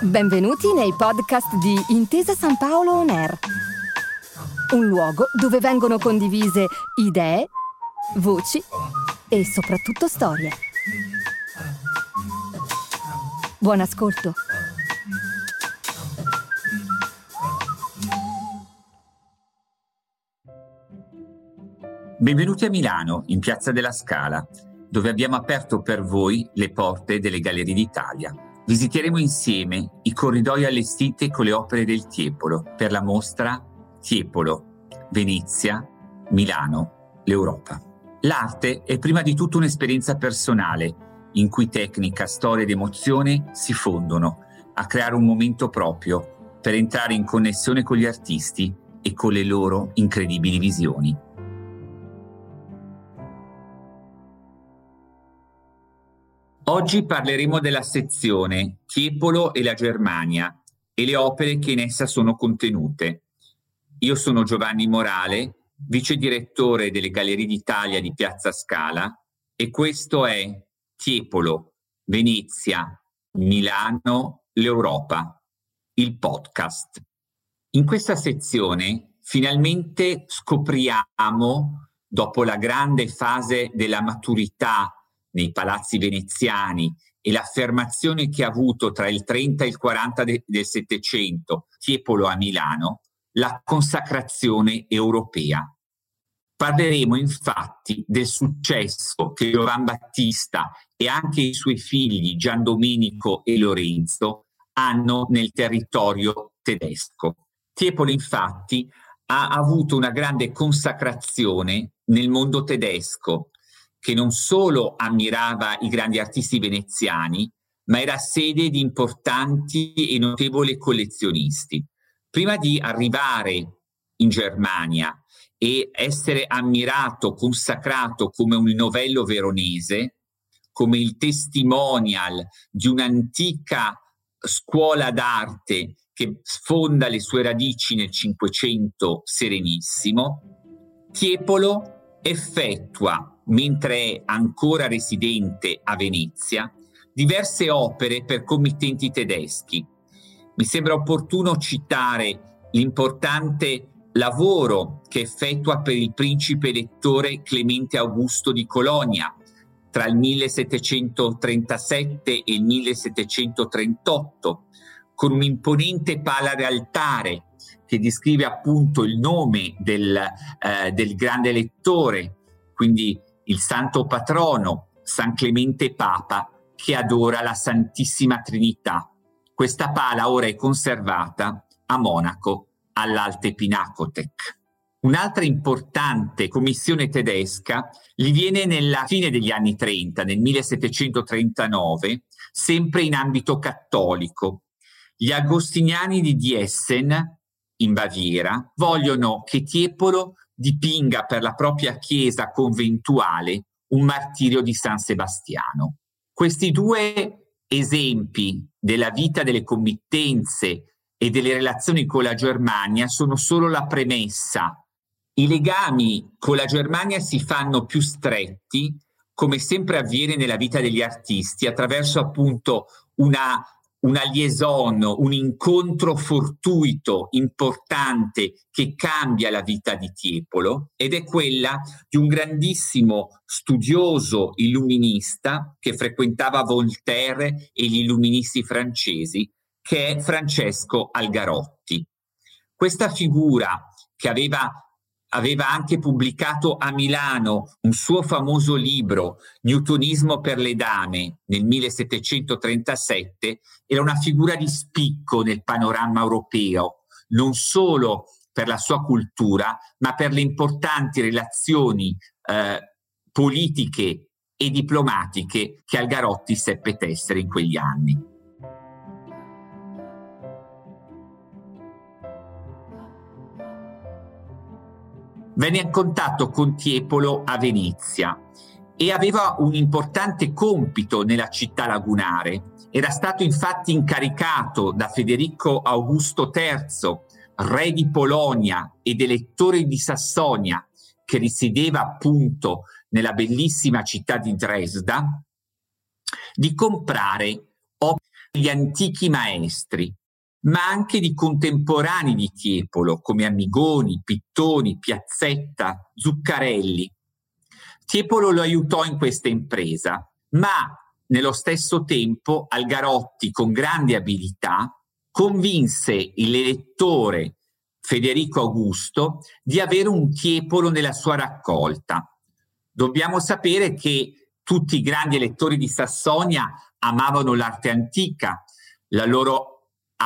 Benvenuti nei podcast di Intesa San Paolo On Air, un luogo dove vengono condivise idee, voci e soprattutto storie. Buon ascolto. Benvenuti a Milano, in Piazza della Scala, dove abbiamo aperto per voi le porte delle Gallerie d'Italia. Visiteremo insieme i corridoi allestiti con le opere del Tiepolo per la mostra Tiepolo, Venezia, Milano, l'Europa. L'arte è prima di tutto un'esperienza personale, in cui tecnica, storia ed emozione si fondono a creare un momento proprio per entrare in connessione con gli artisti e con le loro incredibili visioni. Oggi parleremo della sezione Tiepolo e la Germania e le opere che in essa sono contenute. Io sono Giovanni Morale, vice direttore delle Gallerie d'Italia di Piazza Scala e questo è Tiepolo, Venezia, Milano, l'Europa, il podcast. In questa sezione finalmente scopriamo, dopo la grande fase della maturità nei palazzi veneziani e l'affermazione che ha avuto tra il 30 e il 40 de- del Settecento Tiepolo a Milano, la consacrazione europea. Parleremo infatti del successo che Giovan Battista e anche i suoi figli Gian Domenico e Lorenzo hanno nel territorio tedesco. Tiepolo infatti ha avuto una grande consacrazione nel mondo tedesco che non solo ammirava i grandi artisti veneziani, ma era sede di importanti e notevoli collezionisti. Prima di arrivare in Germania e essere ammirato, consacrato come un novello veronese, come il testimonial di un'antica scuola d'arte che sfonda le sue radici nel Cinquecento serenissimo, Tiepolo effettua mentre è ancora residente a Venezia, diverse opere per committenti tedeschi. Mi sembra opportuno citare l'importante lavoro che effettua per il principe elettore Clemente Augusto di Colonia tra il 1737 e il 1738, con un imponente pala d'altare che descrive appunto il nome del, eh, del grande elettore, quindi il santo patrono, San Clemente Papa, che adora la Santissima Trinità. Questa pala ora è conservata a Monaco, all'Alte Pinacotec. Un'altra importante commissione tedesca gli viene nella fine degli anni 30, nel 1739, sempre in ambito cattolico. Gli agostiniani di Diessen, in Baviera, vogliono che Tiepolo dipinga per la propria chiesa conventuale un martirio di San Sebastiano. Questi due esempi della vita delle committenze e delle relazioni con la Germania sono solo la premessa. I legami con la Germania si fanno più stretti, come sempre avviene nella vita degli artisti, attraverso appunto una una liaison, un incontro fortuito, importante, che cambia la vita di Tiepolo ed è quella di un grandissimo studioso illuminista che frequentava Voltaire e gli illuministi francesi, che è Francesco Algarotti. Questa figura che aveva aveva anche pubblicato a Milano un suo famoso libro, Newtonismo per le dame, nel 1737, era una figura di spicco nel panorama europeo, non solo per la sua cultura, ma per le importanti relazioni eh, politiche e diplomatiche che Algarotti seppe tessere in quegli anni. Venne in contatto con Tiepolo a Venezia e aveva un importante compito nella città lagunare. Era stato infatti incaricato da Federico Augusto III, re di Polonia ed elettore di Sassonia, che risiedeva appunto nella bellissima città di Dresda, di comprare degli antichi maestri, ma anche di contemporanei di Tiepolo, come Amigoni, Pittoni, Piazzetta, Zuccarelli. Tiepolo lo aiutò in questa impresa, ma nello stesso tempo Algarotti, con grande abilità, convinse il lettore Federico Augusto di avere un tiepolo nella sua raccolta. Dobbiamo sapere che tutti i grandi elettori di Sassonia amavano l'arte antica, la loro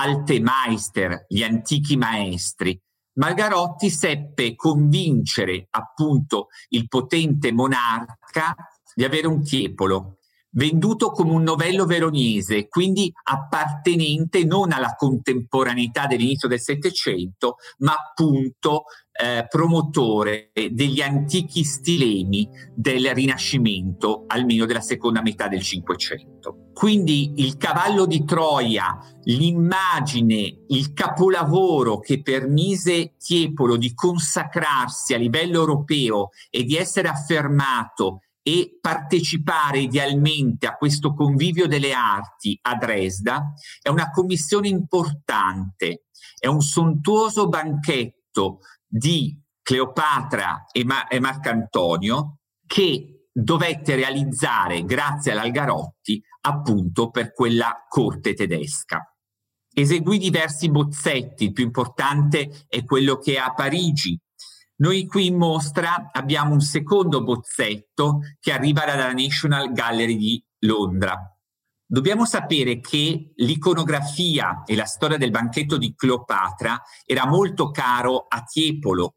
alte meister, gli antichi maestri. Margarotti seppe convincere appunto il potente monarca di avere un tiepolo venduto come un novello veronese, quindi appartenente non alla contemporaneità dell'inizio del Settecento, ma appunto eh, promotore degli antichi stilemi del Rinascimento, almeno della seconda metà del Cinquecento. Quindi il cavallo di Troia, l'immagine, il capolavoro che permise Tiepolo di consacrarsi a livello europeo e di essere affermato e partecipare idealmente a questo convivio delle arti a Dresda è una commissione importante, è un sontuoso banchetto di Cleopatra e, Ma- e Marcantonio che dovette realizzare grazie all'Algarotti appunto per quella corte tedesca. Eseguì diversi bozzetti, il più importante è quello che è a Parigi, noi qui in mostra abbiamo un secondo bozzetto che arriva dalla National Gallery di Londra. Dobbiamo sapere che l'iconografia e la storia del banchetto di Cleopatra era molto caro a Tiepolo.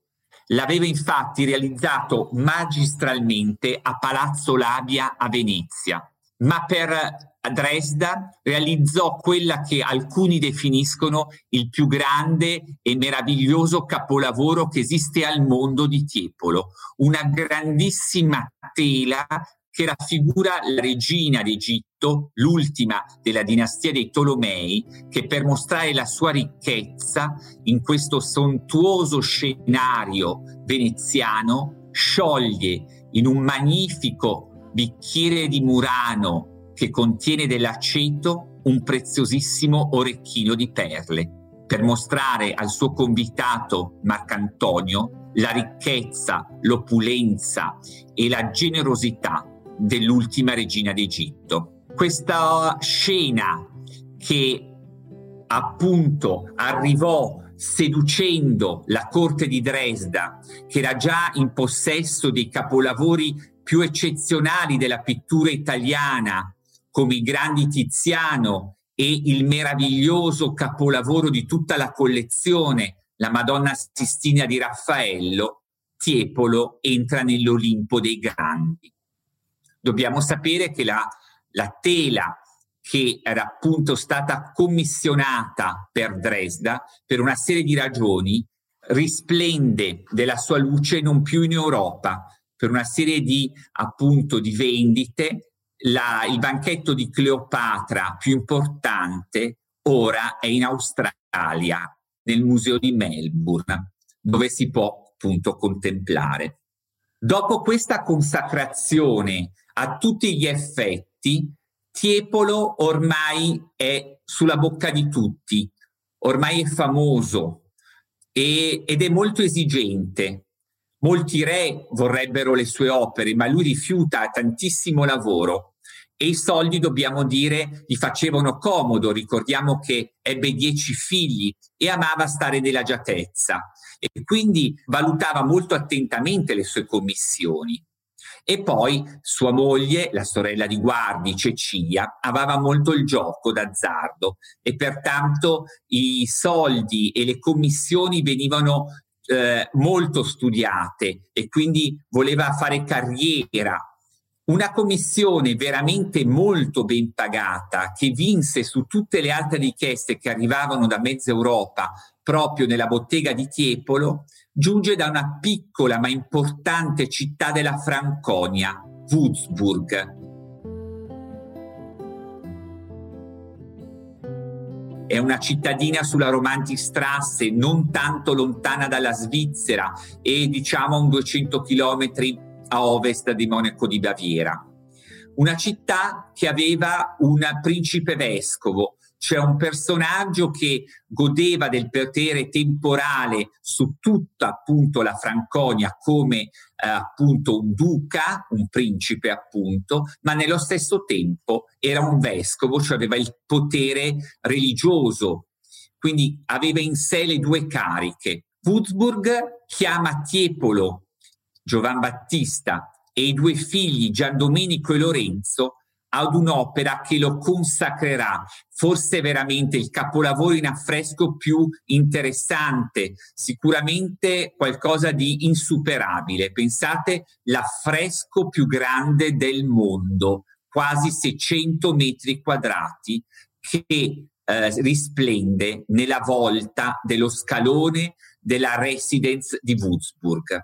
L'aveva infatti realizzato magistralmente a Palazzo Labia a Venezia, ma per a Dresda realizzò quella che alcuni definiscono il più grande e meraviglioso capolavoro che esiste al mondo di Tiepolo, una grandissima tela che raffigura la regina d'Egitto, l'ultima della dinastia dei Tolomei, che per mostrare la sua ricchezza in questo sontuoso scenario veneziano scioglie in un magnifico bicchiere di Murano che contiene dell'aceto un preziosissimo orecchino di perle, per mostrare al suo convitato Marcantonio la ricchezza, l'opulenza e la generosità dell'ultima regina d'Egitto. Questa scena che appunto arrivò seducendo la corte di Dresda, che era già in possesso dei capolavori più eccezionali della pittura italiana, come i grandi Tiziano e il meraviglioso capolavoro di tutta la collezione, la Madonna Sistina di Raffaello, Tiepolo entra nell'Olimpo dei grandi. Dobbiamo sapere che la, la tela che era appunto stata commissionata per Dresda per una serie di ragioni risplende della sua luce non più in Europa per una serie di appunto di vendite la, il banchetto di Cleopatra più importante ora è in Australia, nel museo di Melbourne, dove si può appunto contemplare. Dopo questa consacrazione a tutti gli effetti, Tiepolo ormai è sulla bocca di tutti, ormai è famoso e, ed è molto esigente. Molti re vorrebbero le sue opere, ma lui rifiuta tantissimo lavoro e i soldi, dobbiamo dire, gli facevano comodo. Ricordiamo che ebbe dieci figli e amava stare nell'agiatezza e quindi valutava molto attentamente le sue commissioni. E poi sua moglie, la sorella di Guardi, Cecilia, aveva molto il gioco d'azzardo e pertanto i soldi e le commissioni venivano eh, molto studiate e quindi voleva fare carriera. Una commissione veramente molto ben pagata che vinse su tutte le altre richieste che arrivavano da mezza Europa proprio nella bottega di Tiepolo, giunge da una piccola ma importante città della Franconia, Würzburg, È una cittadina sulla Romantistrasse, non tanto lontana dalla Svizzera e diciamo a un 200 km a ovest di Monaco di Baviera. una città che aveva un principe vescovo, cioè un personaggio che godeva del potere temporale su tutta appunto la Franconia come eh, appunto un duca, un principe appunto, ma nello stesso tempo era un vescovo, cioè aveva il potere religioso, quindi aveva in sé le due cariche. Würzburg chiama Tiepolo, Giovan Battista e i due figli Gian Domenico e Lorenzo ad un'opera che lo consacrerà, forse veramente il capolavoro in affresco più interessante, sicuramente qualcosa di insuperabile. Pensate l'affresco più grande del mondo, quasi 600 metri quadrati, che eh, risplende nella volta dello scalone della residence di Würzburg.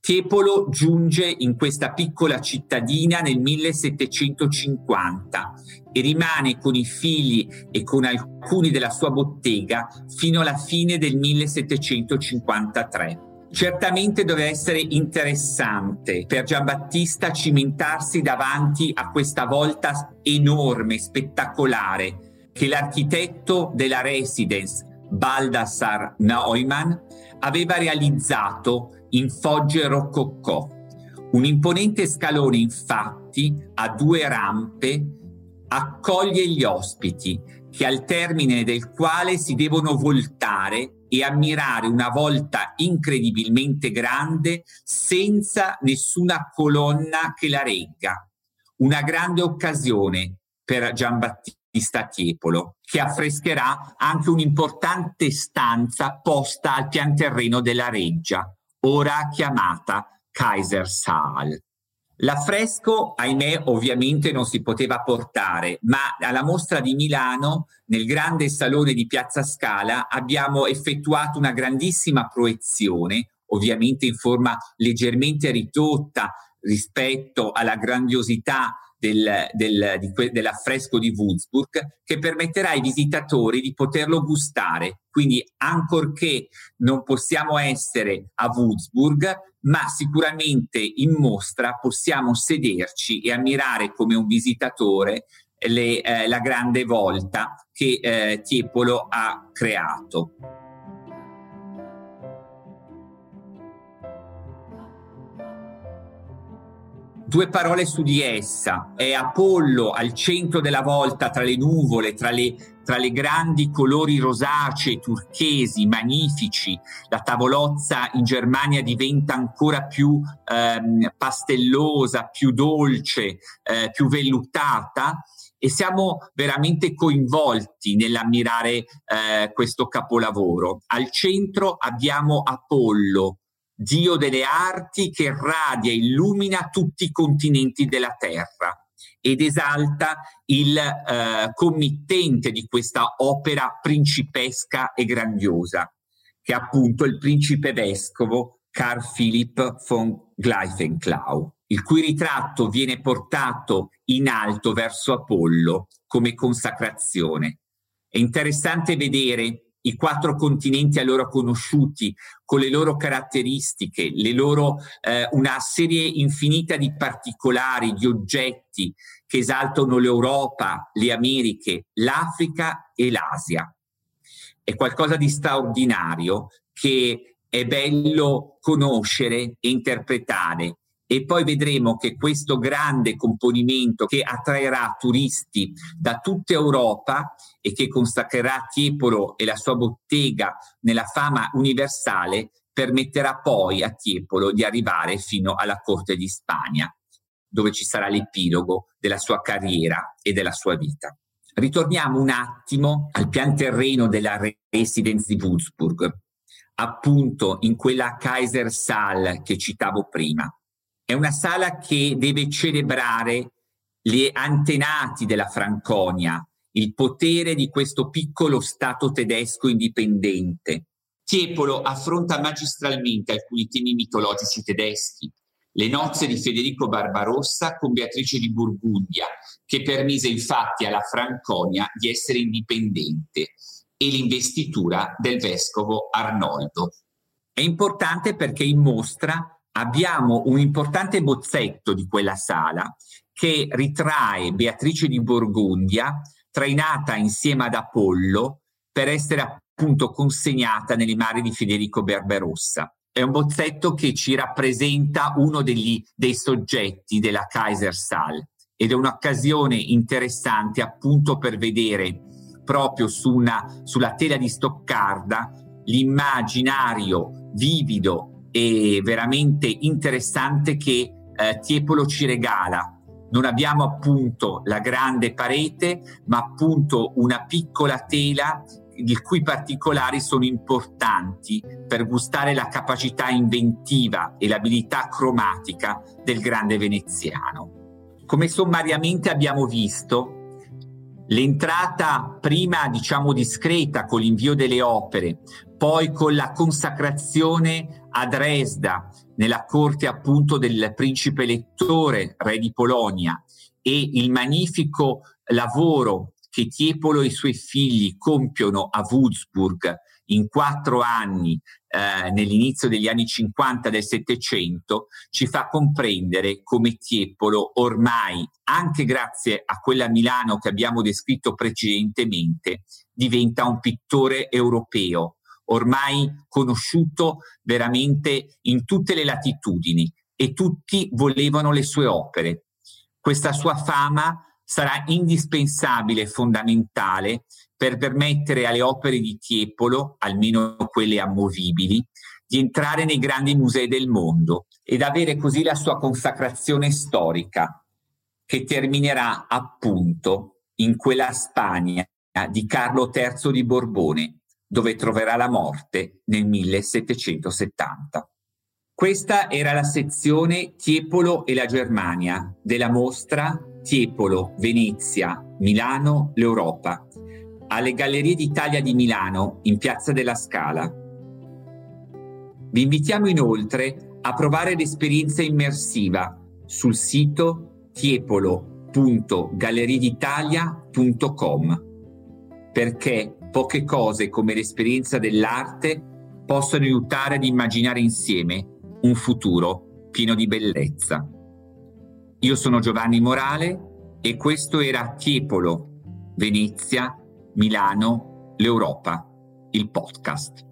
Tiepolo giunge in questa piccola cittadina nel 1750 e rimane con i figli e con alcuni della sua bottega fino alla fine del 1753. Certamente deve essere interessante per Giambattista cimentarsi davanti a questa volta enorme, spettacolare, che l'architetto della residence, Baldassar Neumann, aveva realizzato in fogge rococcò. Un imponente scalone, infatti, a due rampe, accoglie gli ospiti, che al termine del quale si devono voltare e ammirare una volta incredibilmente grande senza nessuna colonna che la regga. Una grande occasione per Giambattista Tiepolo, che affrescherà anche un'importante stanza posta al pian terreno della reggia, ora chiamata Kaisersaal. L'affresco, ahimè, ovviamente non si poteva portare, ma alla mostra di Milano, nel grande salone di Piazza Scala, abbiamo effettuato una grandissima proiezione, ovviamente in forma leggermente ridotta rispetto alla grandiosità del, del, di que, dell'affresco di Würzburg che permetterà ai visitatori di poterlo gustare. Quindi, ancorché non possiamo essere a Würzburg, ma sicuramente in mostra possiamo sederci e ammirare come un visitatore le, eh, la grande volta che eh, Tiepolo ha creato. Due parole su di essa. È Apollo al centro della volta tra le nuvole, tra le, tra le grandi colori rosacei, turchesi, magnifici. La tavolozza in Germania diventa ancora più ehm, pastellosa, più dolce, eh, più vellutata e siamo veramente coinvolti nell'ammirare eh, questo capolavoro. Al centro abbiamo Apollo, Dio delle arti che radia e illumina tutti i continenti della terra ed esalta il eh, committente di questa opera principesca e grandiosa, che è appunto il principe vescovo Carl Philipp von Gleifenklau, il cui ritratto viene portato in alto verso Apollo come consacrazione. È interessante vedere i quattro continenti a loro conosciuti, con le loro caratteristiche, le loro, eh, una serie infinita di particolari, di oggetti che esaltano l'Europa, le Americhe, l'Africa e l'Asia. È qualcosa di straordinario che è bello conoscere e interpretare e poi vedremo che questo grande componimento che attraerà turisti da tutta Europa e che consacrerà Tiepolo e la sua bottega nella fama universale permetterà poi a Tiepolo di arrivare fino alla corte di Spagna, dove ci sarà l'epilogo della sua carriera e della sua vita. Ritorniamo un attimo al pian terreno della residence di Würzburg, appunto in quella Kaisersaal che citavo prima. È una sala che deve celebrare gli antenati della Franconia, il potere di questo piccolo Stato tedesco indipendente. Tiepolo affronta magistralmente alcuni temi mitologici tedeschi, le nozze di Federico Barbarossa con Beatrice di Burgundia, che permise infatti alla Franconia di essere indipendente, e l'investitura del vescovo Arnoldo. È importante perché in mostra abbiamo un importante bozzetto di quella sala che ritrae Beatrice di Borgondia trainata insieme ad Apollo per essere appunto consegnata nelle mani di Federico Barbarossa. È un bozzetto che ci rappresenta uno degli, dei soggetti della Kaisersaal ed è un'occasione interessante appunto per vedere proprio su una, sulla tela di Stoccarda l'immaginario vivido e veramente interessante che eh, Tiepolo ci regala. Non abbiamo appunto la grande parete, ma appunto una piccola tela il cui particolari sono importanti per gustare la capacità inventiva e l'abilità cromatica del grande veneziano. Come sommariamente abbiamo visto, l'entrata prima diciamo discreta con l'invio delle opere, poi con la consacrazione a Dresda nella corte appunto del principe elettore, re di Polonia, e il magnifico lavoro che Tiepolo e i suoi figli compiono a Würzburg in quattro anni eh, nell'inizio degli anni 50 del Settecento ci fa comprendere come Tiepolo ormai, anche grazie a quella Milano che abbiamo descritto precedentemente, diventa un pittore europeo, ormai conosciuto veramente in tutte le latitudini e tutti volevano le sue opere. Questa sua fama sarà indispensabile e fondamentale per permettere alle opere di Tiepolo, almeno quelle ammovibili, di entrare nei grandi musei del mondo ed avere così la sua consacrazione storica, che terminerà appunto in quella Spagna di Carlo III di Borbone, dove troverà la morte nel 1770. Questa era la sezione Tiepolo e la Germania della mostra Tiepolo, Venezia, Milano, l'Europa, alle Gallerie d'Italia di Milano, in Piazza della Scala. Vi invitiamo inoltre a provare l'esperienza immersiva sul sito tiepolo.gallerieditalia.com perché poche cose come l'esperienza dell'arte possono aiutare ad immaginare insieme un futuro pieno di bellezza. Io sono Giovanni Morale e questo era Tiepolo, Venezia, Milano, l'Europa, il podcast.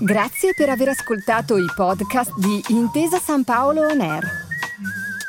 Grazie per aver ascoltato i podcast di Intesa San Paolo On Air.